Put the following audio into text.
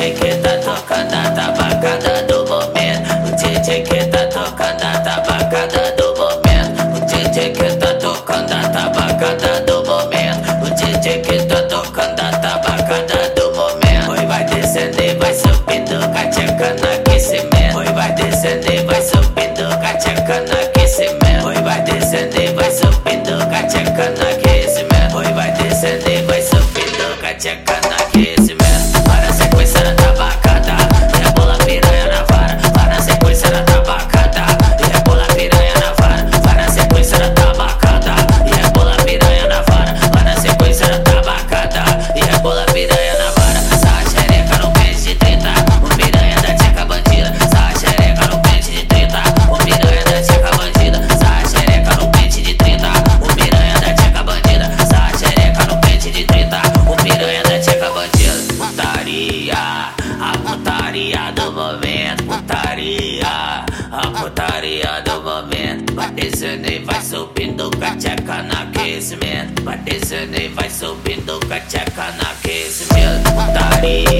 Que tá tocando a do momento. O tá tocando a do momento. O tá tocando a do momento. O tá tocando a do momento. Vai descendo e vai subindo, cacheca no aquecimento. Vai descendo e vai subindo, vai descendo e vai subindo, vai descendo e vai subindo, putaria do momento. Vai descendo e vai subindo, cacheca no aquecimento. Vai descendo e vai subindo, cacheca no aquecimento. Putaria.